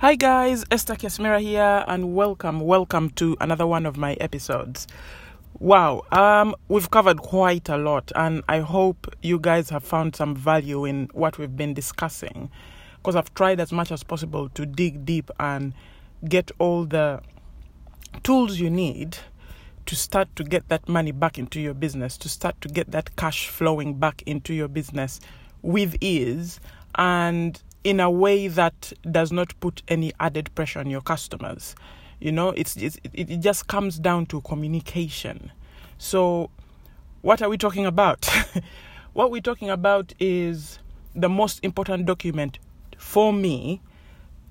Hi guys, Esther Kesmira here, and welcome, welcome to another one of my episodes. Wow, um, we've covered quite a lot, and I hope you guys have found some value in what we've been discussing. Because I've tried as much as possible to dig deep and get all the tools you need to start to get that money back into your business, to start to get that cash flowing back into your business with ease and in a way that does not put any added pressure on your customers. You know, it's, it's it just comes down to communication. So, what are we talking about? what we're talking about is the most important document for me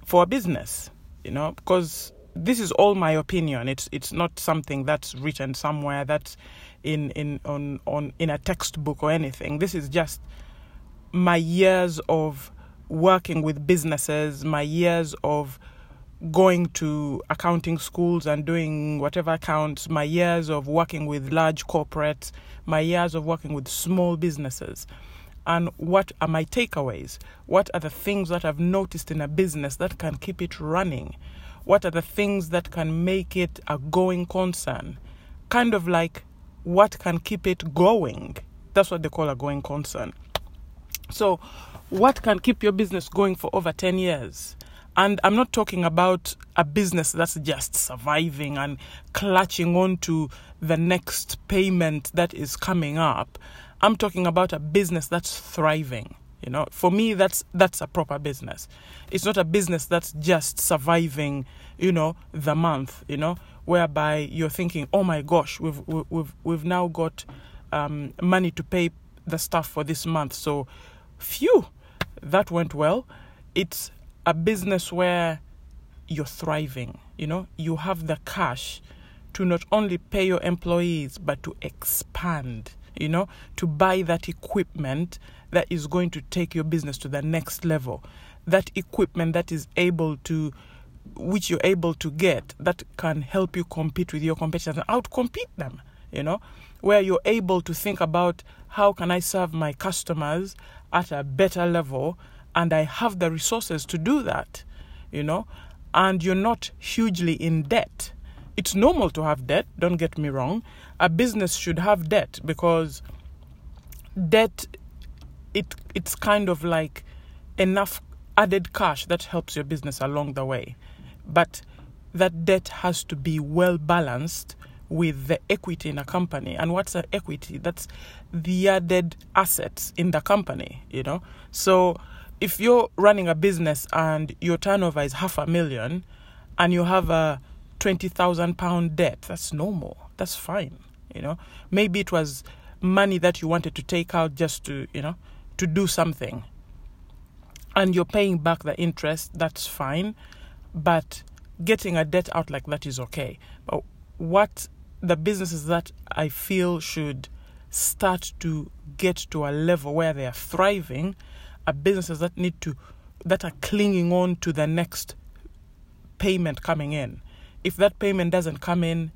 for a business. You know, because this is all my opinion. It's it's not something that's written somewhere that's in in on on in a textbook or anything. This is just my years of working with businesses, my years of going to accounting schools and doing whatever accounts, my years of working with large corporates, my years of working with small businesses. And what are my takeaways? What are the things that I've noticed in a business that can keep it running? What are the things that can make it a going concern? Kind of like what can keep it going. That's what they call a going concern. So, what can keep your business going for over 10 years? And I'm not talking about a business that's just surviving and clutching on to the next payment that is coming up. I'm talking about a business that's thriving. You know, for me, that's that's a proper business. It's not a business that's just surviving. You know, the month. You know, whereby you're thinking, oh my gosh, we've we've we've now got um, money to pay the stuff for this month. So, phew, that went well. It's a business where you're thriving. You know, you have the cash to not only pay your employees but to expand. You know, to buy that equipment that is going to take your business to the next level. That equipment that is able to which you're able to get that can help you compete with your competitors and outcompete them, you know, where you're able to think about how can I serve my customers at a better level and I have the resources to do that, you know, and you're not hugely in debt. It's normal to have debt, don't get me wrong. A business should have debt because debt it it's kind of like enough added cash that helps your business along the way. But that debt has to be well balanced with the equity in a company. And what's an equity? That's the added assets in the company, you know? So if you're running a business and your turnover is half a million and you have a 20,000 pound debt, that's normal. That's fine, you know? Maybe it was money that you wanted to take out just to, you know, to do something. And you're paying back the interest, that's fine. But getting a debt out like that is okay. But what the businesses that I feel should start to get to a level where they are thriving are businesses that need to that are clinging on to the next payment coming in. If that payment doesn't come in,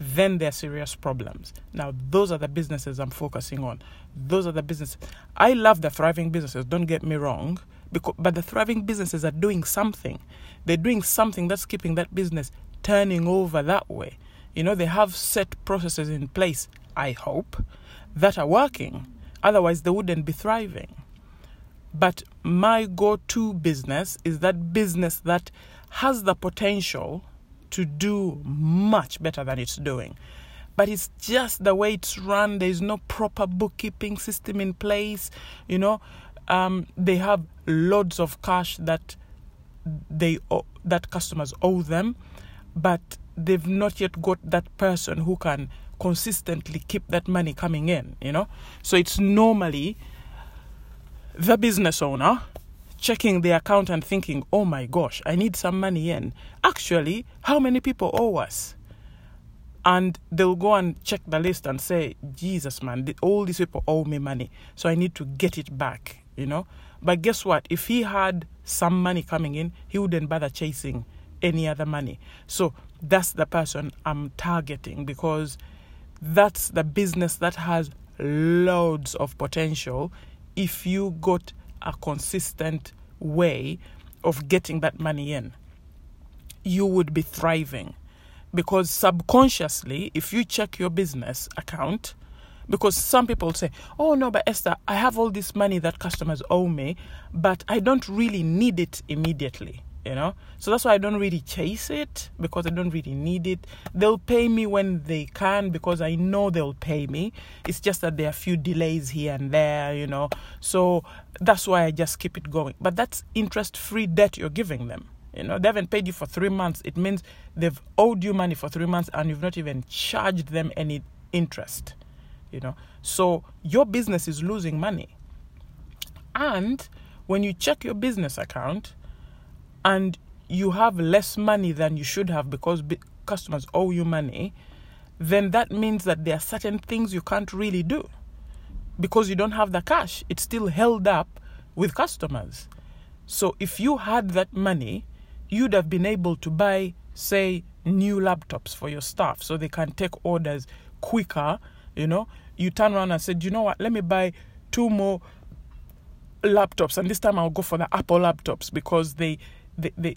then there are serious problems. Now, those are the businesses I'm focusing on. Those are the businesses. I love the thriving businesses, don't get me wrong, because, but the thriving businesses are doing something. They're doing something that's keeping that business turning over that way. You know, they have set processes in place, I hope, that are working. Otherwise, they wouldn't be thriving. But my go to business is that business that has the potential to do much better than it's doing. But it's just the way it's run. There's no proper bookkeeping system in place. You know, um, they have loads of cash that they that customers owe them, but they've not yet got that person who can consistently keep that money coming in. You know, so it's normally the business owner checking the account and thinking, oh my gosh, I need some money in. Actually, how many people owe us? And they'll go and check the list and say, Jesus, man, all these people owe me money. So I need to get it back, you know? But guess what? If he had some money coming in, he wouldn't bother chasing any other money. So that's the person I'm targeting because that's the business that has loads of potential if you got a consistent way of getting that money in. you would be thriving. Because subconsciously, if you check your business account, because some people say, Oh no, but Esther, I have all this money that customers owe me, but I don't really need it immediately you know? So that's why i don't really chase it because i don't really need it. They'll pay me when they can because i know they'll pay me. It's just that there are a few delays here and there you know? So that's why i just keep it going. But that's interest free debt you're giving them you know? They haven't paid you for three months. It means they've owed you money for three months and you've not even charged them any interest you know? So your business is losing money. And when you check your business account and you have less money than you should have because customers owe you money, then that means that there are certain things you can't really do because you don't have the cash. It's still held up with customers. So if you had that money, you'd have been able to buy, say, new laptops for your staff so they can take orders quicker. You know, you turn around and said, you know what, let me buy two more laptops and this time I'll go for the Apple laptops because they they, they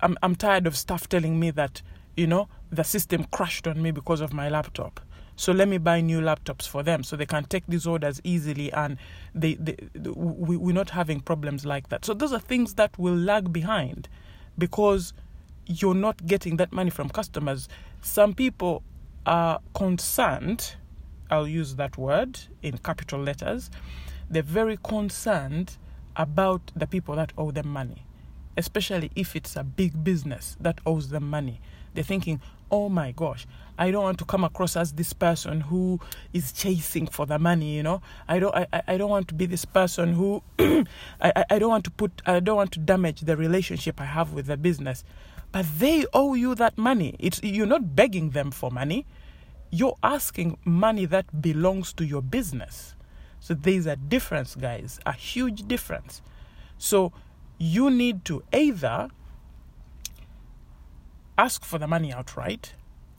I'm, I'm tired of staff telling me that, you know, the system crashed on me because of my laptop. So let me buy new laptops for them so they can take these orders easily and they, they, we, we're not having problems like that. So those are things that will lag behind because you're not getting that money from customers. Some people are concerned, I'll use that word in capital letters, they're very concerned about the people that owe them money especially if it's a big business that owes them money. They're thinking, oh my gosh, I don't want to come across as this person who is chasing for the money, you know. I don't I, I don't want to be this person who I, I don't want to put I don't want to damage the relationship I have with the business. But they owe you that money. It's you're not begging them for money. You're asking money that belongs to your business. So there's a difference, guys, a huge difference. So you need to either ask for the money outright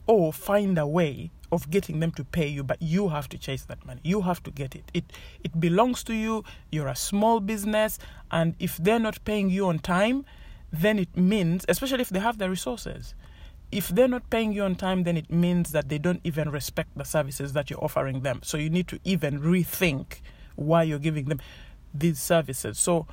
or find a way of getting them to pay you but you have to chase that money. You have to get it. It it belongs to you. You're a small business. And if they're not paying you on time then it means especially if they have the resources if they're not paying you on time then it means that they don't even respect the services that you're offering them. So you need to even rethink why you're giving them these services. So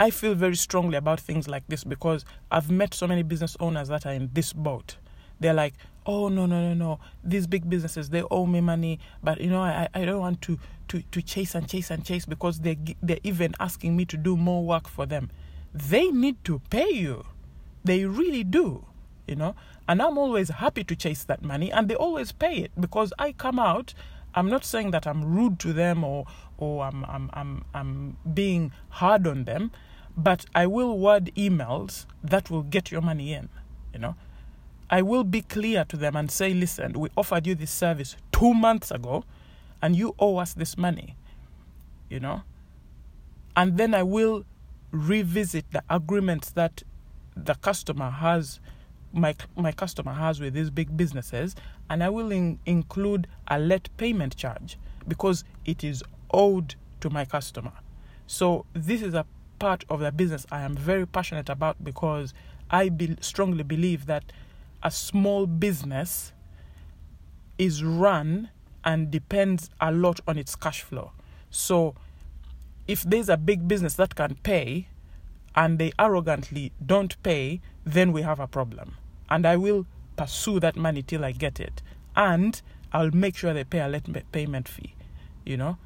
I feel very strongly about things like this because I've met so many business owners that are in this boat. They're like, oh no no no no, these big businesses they owe me money, but you know I I don't want to to to chase and chase and chase because they they're even asking me to do more work for them. They need to pay you, they really do, you know. And I'm always happy to chase that money, and they always pay it because I come out I'm not saying that I'm rude to them or or I'm I'm I'm I'm being hard on them but I will word emails that will get your money in, you know. I will be clear to them and say, listen, we offered you this service two months ago and you owe us this money, you know. And then I will revisit the agreements that the customer has, my, my customer has with these big businesses, and I will in, include a late payment charge because it is owed to my customer. So this is a part of the business I am very passionate about because I be- strongly believe that a small business is run and depends a lot on its cash flow. So if there's a big business that can pay and they arrogantly don't pay, then we have a problem. And I will pursue that money till I get it. And I'll make sure they pay a late payment fee, you know,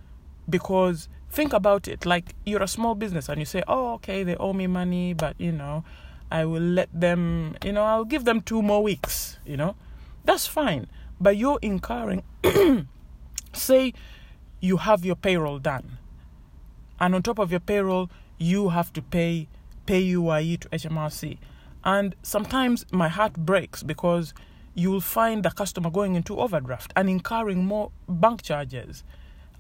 because think about it like you're a small business and you say oh okay they owe me money but you know i will let them you know i'll give them two more weeks you know? That's fine but you're incurring say you have your payroll done and on top of your payroll you have to pay PAYE to HMRC and sometimes my heart breaks because you'll find the customer going into overdraft and incurring more bank charges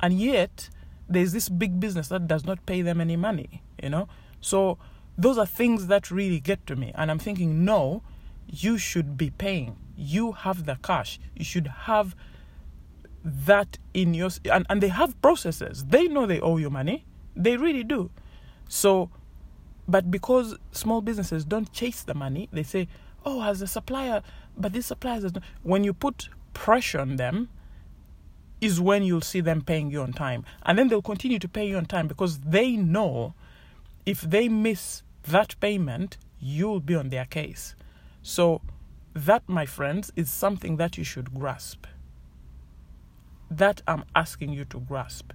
and yet there's this big business that does not pay them any money, you know? So those are things that really get to me. And I'm thinking, no, you should be paying. You have the cash. You should have that in your. And, and they have processes. They know they owe you money. They really do. So, but because small businesses don't chase the money, they say, oh, as a supplier, but this supplier is when you put pressure on them, is when you'll see them paying you on time. And then they'll continue to pay you on time because they know if they miss that payment, you'll be on their case. So, that, my friends, is something that you should grasp. That I'm asking you to grasp.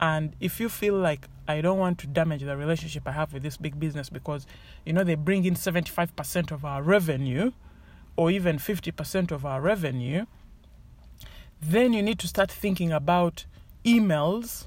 And if you feel like I don't want to damage the relationship I have with this big business because, you know, they bring in 75% of our revenue or even 50% of our revenue, then you need to start thinking about emails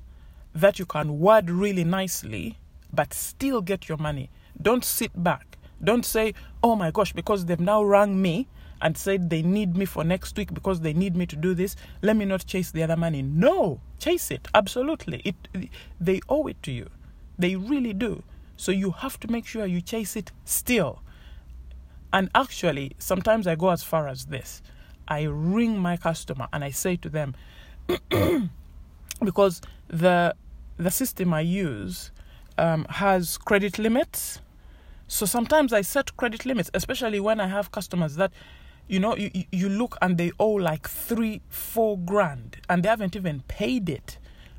that you can word really nicely but still get your money. Don't sit back. Don't say, oh my gosh, because they've now rang me and said they need me for next week because they need me to do this. Let me not chase the other money. No, chase it. Absolutely. It, they owe it to you. They really do. So you have to make sure you chase it still. And actually, sometimes I go as far as this. I ring my customer and I say to them, because the the system I use um, has credit limits. So sometimes I set credit limits, especially when I have customers that you know, you, you look and they owe like three, four grand and they haven't even paid it.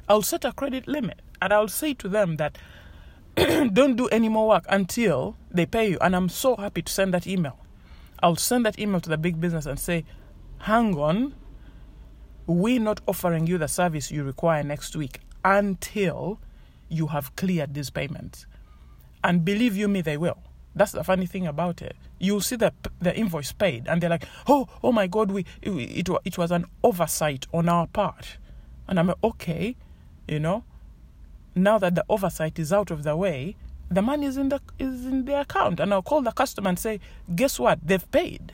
I'll set a credit limit and I'll say to them that don't do any more work until they pay you. And I'm so happy to send that email. I'll send that email to the big business and say, hang on, we're not offering you the service you require next week until you have cleared these payments. And believe you me, they will. That's the funny thing about it. You'll see the the invoice paid, and they're like, "Oh, oh my God, we it, it, was an oversight on our part," and I'm like, "Okay, you know, now that the oversight is out of the way, the money is in the is in the account, and I'll call the customer and say, "Guess what? They've paid."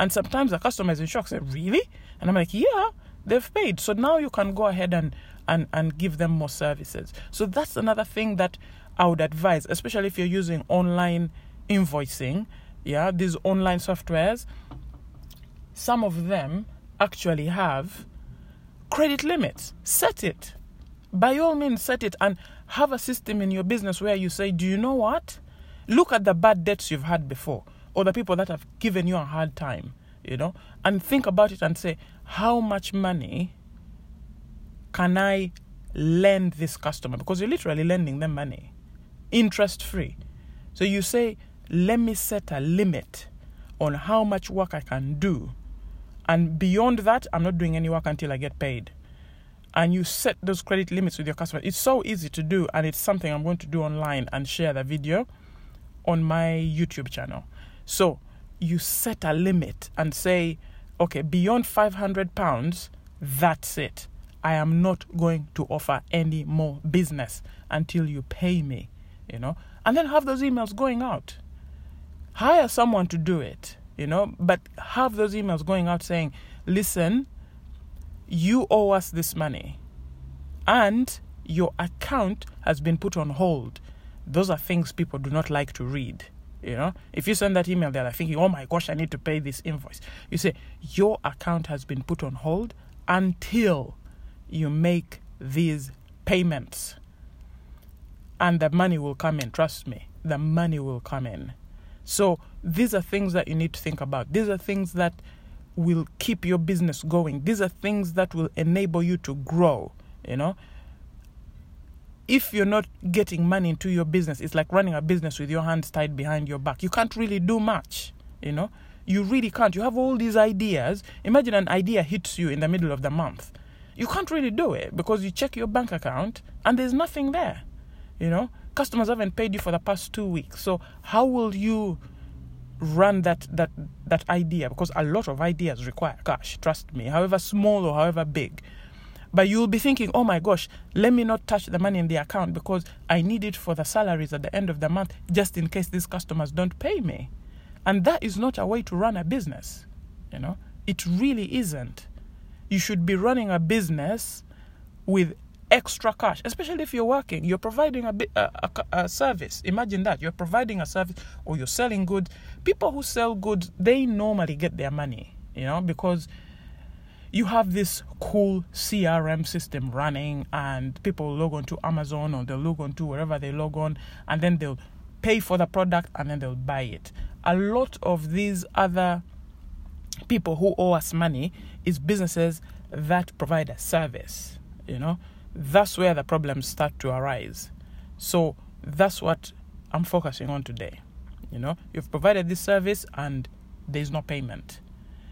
And sometimes the customer is in shock, say, "Really?" And I'm like, "Yeah, they've paid." So now you can go ahead and and and give them more services. So that's another thing that I would advise, especially if you're using online invoicing, yeah, these online softwares, some of them actually have credit limits. Set it. By all means, set it and have a system in your business where you say, Do you know what? Look at the bad debts you've had before or the people that have given you a hard time, you know, and think about it and say, How much money can I lend this customer? Because you're literally lending them money interest free. So you say, let me set a limit on how much work I can do. And beyond that, I'm not doing any work until I get paid. And you set those credit limits with your customer. It's so easy to do, and it's something I'm going to do online and share the video on my YouTube channel. So you set a limit and say, okay, beyond 500 pounds, that's it. I am not going to offer any more business until you pay me you know, and then have those emails going out. Hire someone to do it, you know, but have those emails going out saying, listen, you owe us this money and your account has been put on hold. Those are things people do not like to read. You know, if you send that email, they're like thinking, oh my gosh, I need to pay this invoice. You say, your account has been put on hold until you make these payments and the money will come in. Trust me, the money will come in. So these are things that you need to think about. These are things that will keep your business going. These are things that will enable you to grow, you know. If you're not getting money into your business, it's like running a business with your hands tied behind your back. You can't really do much, you know. You really can't. You have all these ideas. Imagine an idea hits you in the middle of the month. You can't really do it because you check your bank account and there's nothing there. You know, customers haven't paid you for the past two weeks. So how will you run that that that idea? Because a lot of ideas require cash. Trust me, however small or however big. But you'll be thinking, oh my gosh, let me not touch the money in the account because I need it for the salaries at the end of the month, just in case these customers don't pay me. And that is not a way to run a business. You know, it really isn't. You should be running a business with extra cash, especially if you're working. You're providing a, a, a, a, service. Imagine that you're providing a service or you're selling goods. People who sell goods, they normally get their money, you know, because you have this cool CRM system running, and people log on to Amazon or they'll log on to wherever they log on, and then they'll pay for the product and then they'll buy it. A lot of these other people who owe us money is businesses that provide a service, you know. That's where the problems start to arise. So that's what I'm focusing on today. You know, you've provided this service and there's no payment.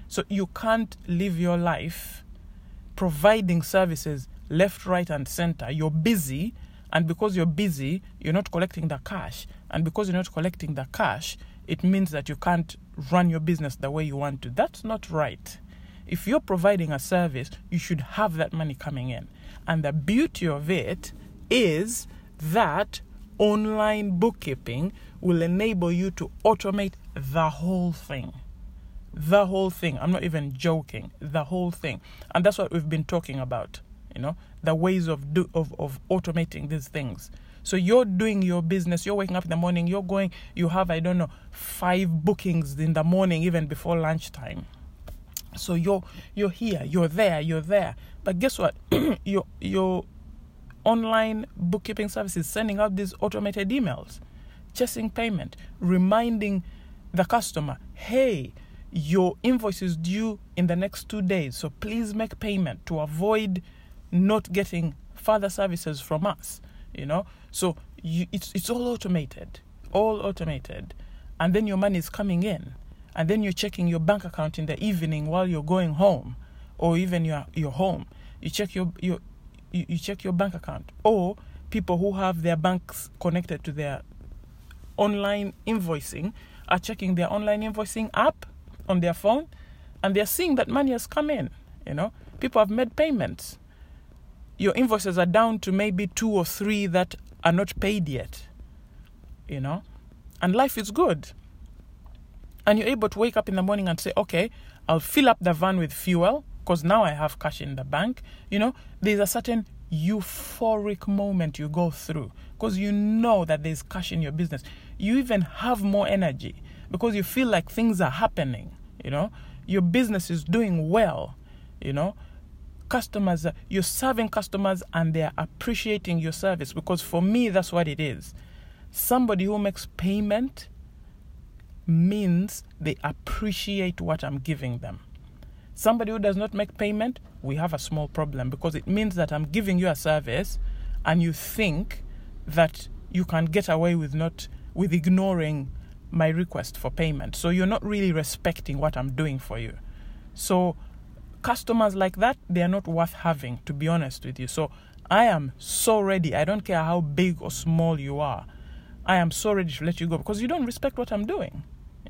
So you can't live your life providing services left, right, and center. You're busy, and because you're busy, you're not collecting the cash. And because you're not collecting the cash, it means that you can't run your business the way you want to. That's not right. If you're providing a service, you should have that money coming in. And the beauty of it is that online bookkeeping will enable you to automate the whole thing. The whole thing. I'm not even joking. The whole thing. And that's what we've been talking about, you know, the ways of do, of, of automating these things. So you're doing your business, you're waking up in the morning, you're going, you have, I don't know, five bookings in the morning, even before lunchtime. So you're you're here, you're there, you're there. But guess what? your your online bookkeeping service is sending out these automated emails, chasing payment, reminding the customer, hey, your invoice is due in the next two days, so please make payment to avoid not getting further services from us. You know, so you, it's it's all automated, all automated, and then your money is coming in, and then you're checking your bank account in the evening while you're going home, or even you're you're home. You check your your you, you check your bank account, or people who have their banks connected to their online invoicing are checking their online invoicing app on their phone, and they're seeing that money has come in. You know, people have made payments your invoices are down to maybe two or three that are not paid yet. You know? And life is good. And you're able to wake up in the morning and say, okay, I'll fill up the van with fuel because now I have cash in the bank. You know, there's a certain euphoric moment you go through because you know that there's cash in your business. You even have more energy because you feel like things are happening. You know, your business is doing well. You know, customers, you're serving customers and they're appreciating your service because for me, that's what it is. Somebody who makes payment means they appreciate what I'm giving them. Somebody who does not make payment, we have a small problem because it means that I'm giving you a service and you think that you can get away with not with ignoring my request for payment. So you're not really respecting what I'm doing for you. So customers like that, they are not worth having, to be honest with you. So I am so ready. I don't care how big or small you are. I am so ready to let you go because you don't respect what I'm doing,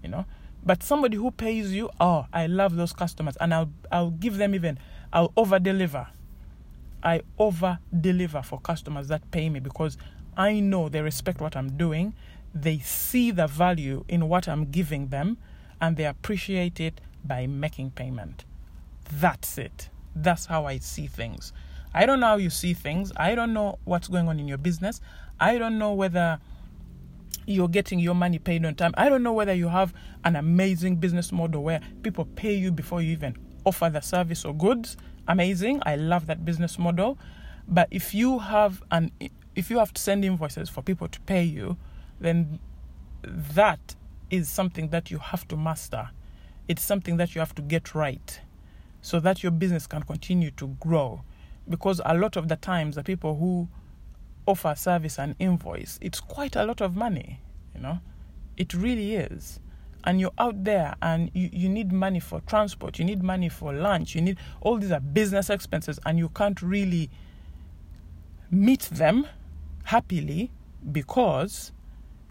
you know. But somebody who pays you, oh, I love those customers, and I'll I'll give them even I'll over deliver. I over deliver for customers that pay me because I know they respect what I'm doing. They see the value in what I'm giving them, and they appreciate it by making payment. That's it. That's how I see things. I don't know how you see things. I don't know what's going on in your business. I don't know whether you're getting your money paid on time. I don't know whether you have an amazing business model where people pay you before you even offer the service or goods. Amazing. I love that business model. But if you have an if you have to send invoices for people to pay you, then that is something that you have to master. It's something that you have to get right so that your business can continue to grow. Because a lot of the times, the people who offer service and invoice, it's quite a lot of money, you know, it really is. And you're out there and you, you need money for transport, you need money for lunch, you need all these are business expenses, and you can't really meet them happily because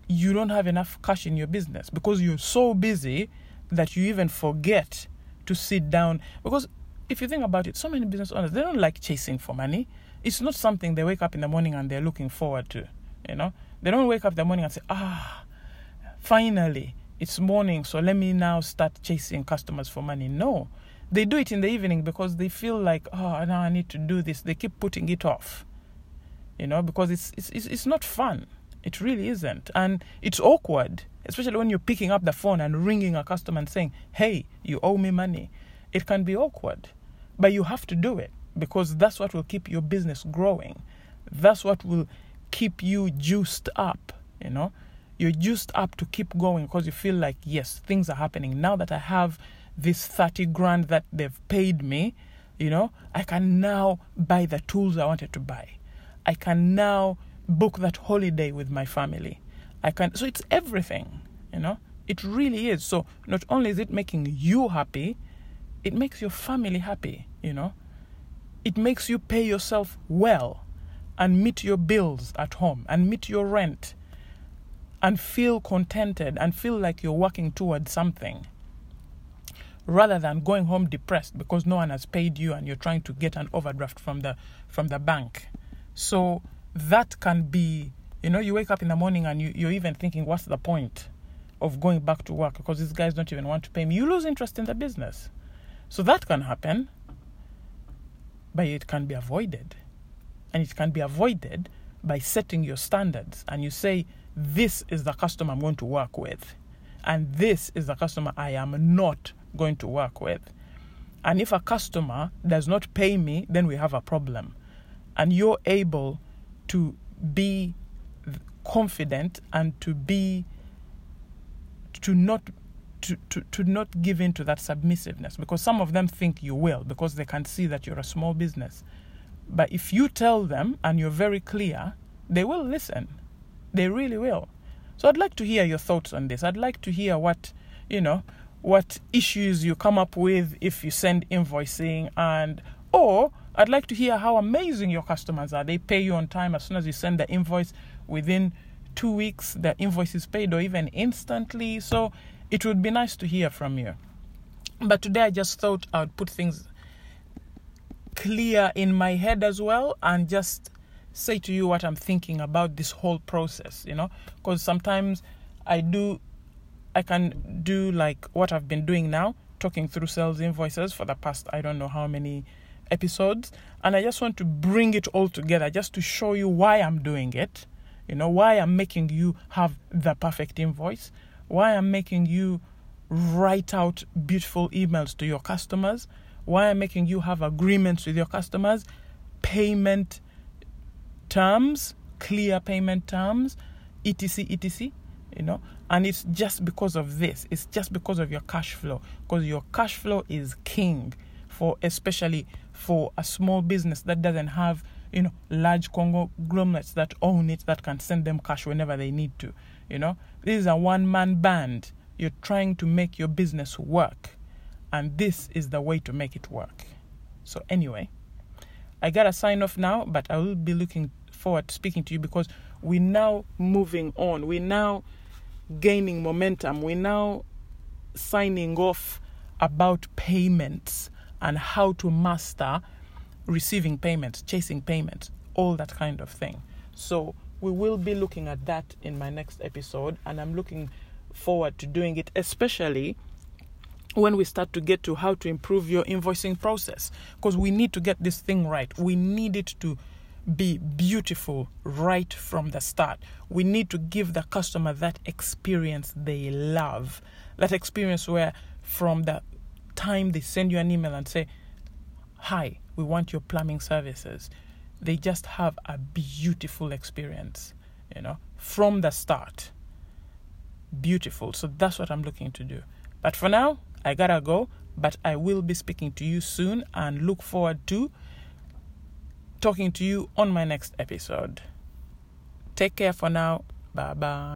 you don't have enough cash in your business because you're so busy that you even forget to sit down because if you think about it, so many business owners they don't like chasing for money. It's not something they wake up in the morning and they're looking forward to. You know, they don't wake up in the morning and say, "Ah, finally it's morning, so let me now start chasing customers for money." No, they do it in the evening because they feel like, "Oh, now I need to do this." They keep putting it off. You know, because it's it's it's not fun. It really isn't, and it's awkward especially when you're picking up the phone and ringing a customer and saying, hey, you owe me money. It can be awkward, but you have to do it because that's what will keep your business growing. That's what will keep you juiced up, you know. you're juiced up to keep going because you feel like, yes, things are happening. Now that I have this 30 grand that they've paid me, you know, I can now buy the tools I wanted to buy. I can now book that holiday with my family. I can, so it's everything, you know, it really is. So not only is it making you happy, it makes your family happy, you know, it makes you pay yourself well and meet your bills at home and meet your rent and feel contented and feel like you're working towards something rather than going home depressed because no one has paid you and you're trying to get an overdraft from the from the bank so that can be you know you wake up in the morning and you, you're even thinking what's the point of going back to work? Because these guys don't even want to pay me. You lose interest in the business. So that can happen but it can be avoided. And it can be avoided by setting your standards. And you say this is the customer i'm going to work with. And this is the customer i am not going to work with. And if a customer does not pay me, then we have a problem. And you're able to be confident and to be to not to, to, to not give in to that submissiveness because some of them think you will because they can see that you're a small business. But if you tell them and you're very clear, they will listen. They really will. So I'd like to hear your thoughts on this. I'd like to hear what, you know, what issues you come up with if you send invoicing and or I'd like to hear how amazing your customers are. They pay you on time as soon as you send the invoice within 2 weeks the invoice is paid or even instantly. So it would be nice to hear from you. But today I just thought I would put things clear in my head as well and just say to you what I'm thinking about this whole process, you know, because sometimes I do I can do like what I've been doing now, talking through sales invoices for the past I don't know how many episodes. And I just want to bring it all together just to show you why I'm doing it. You know, why I'm making you have the perfect invoice, why I'm making you write out beautiful emails to your customers, why I'm making you have agreements with your customers, payment terms, clear payment terms, etc. etc you know and it's just because of this it's just because of your cash flow because your cash flow is king for especially for a small business that doesn't have you know large conglomerates that own it that can send them cash whenever they need to you know? This is a one man band. You're trying to make your business work and this is the way to make it work. So anyway i gotta sign off now but i will be looking forward to speaking to you because we're now moving on. We're now gaining momentum. We're now signing off about payments and how to master receiving payment, chasing payment, all that kind of thing. So, we will be looking at that in my next episode, and I'm looking forward to doing it, especially when we start to get to how to improve your invoicing process because we need to get this thing right. We need it to be beautiful right from the start. We need to give the customer that experience they love. That experience where from the time they send you an email and say, Hi, we want your plumbing services, they just have a beautiful experience, you know, from the start. Beautiful. So that's what I'm looking to do. But for now, I gotta go, but I will be speaking to you soon and look forward to talking to you on my next episode. Take care for now. Bye bye.